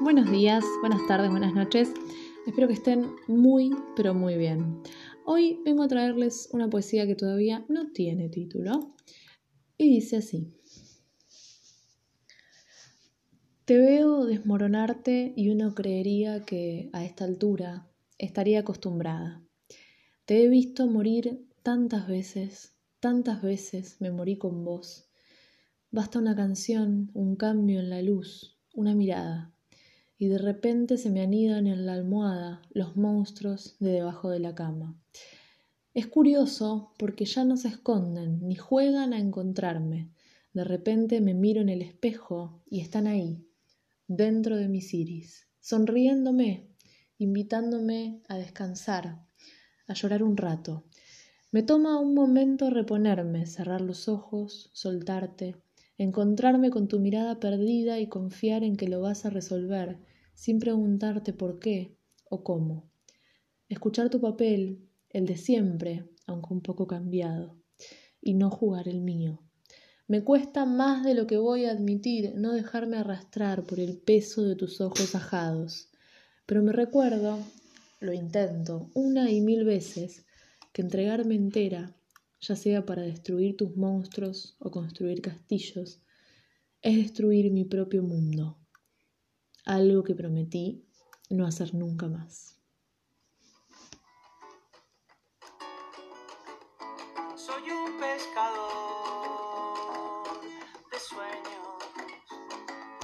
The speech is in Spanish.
Buenos días, buenas tardes, buenas noches. Espero que estén muy, pero muy bien. Hoy vengo a traerles una poesía que todavía no tiene título y dice así. Te veo desmoronarte y uno creería que a esta altura estaría acostumbrada. Te he visto morir tantas veces, tantas veces me morí con vos Basta una canción, un cambio en la luz, una mirada, y de repente se me anidan en la almohada los monstruos de debajo de la cama. Es curioso porque ya no se esconden ni juegan a encontrarme. De repente me miro en el espejo y están ahí, dentro de mis iris, sonriéndome, invitándome a descansar, a llorar un rato. Me toma un momento reponerme, cerrar los ojos, soltarte, encontrarme con tu mirada perdida y confiar en que lo vas a resolver sin preguntarte por qué o cómo. Escuchar tu papel, el de siempre, aunque un poco cambiado, y no jugar el mío. Me cuesta más de lo que voy a admitir no dejarme arrastrar por el peso de tus ojos ajados, pero me recuerdo, lo intento una y mil veces, que entregarme entera ya sea para destruir tus monstruos o construir castillos, es destruir mi propio mundo, algo que prometí no hacer nunca más. Soy un pescador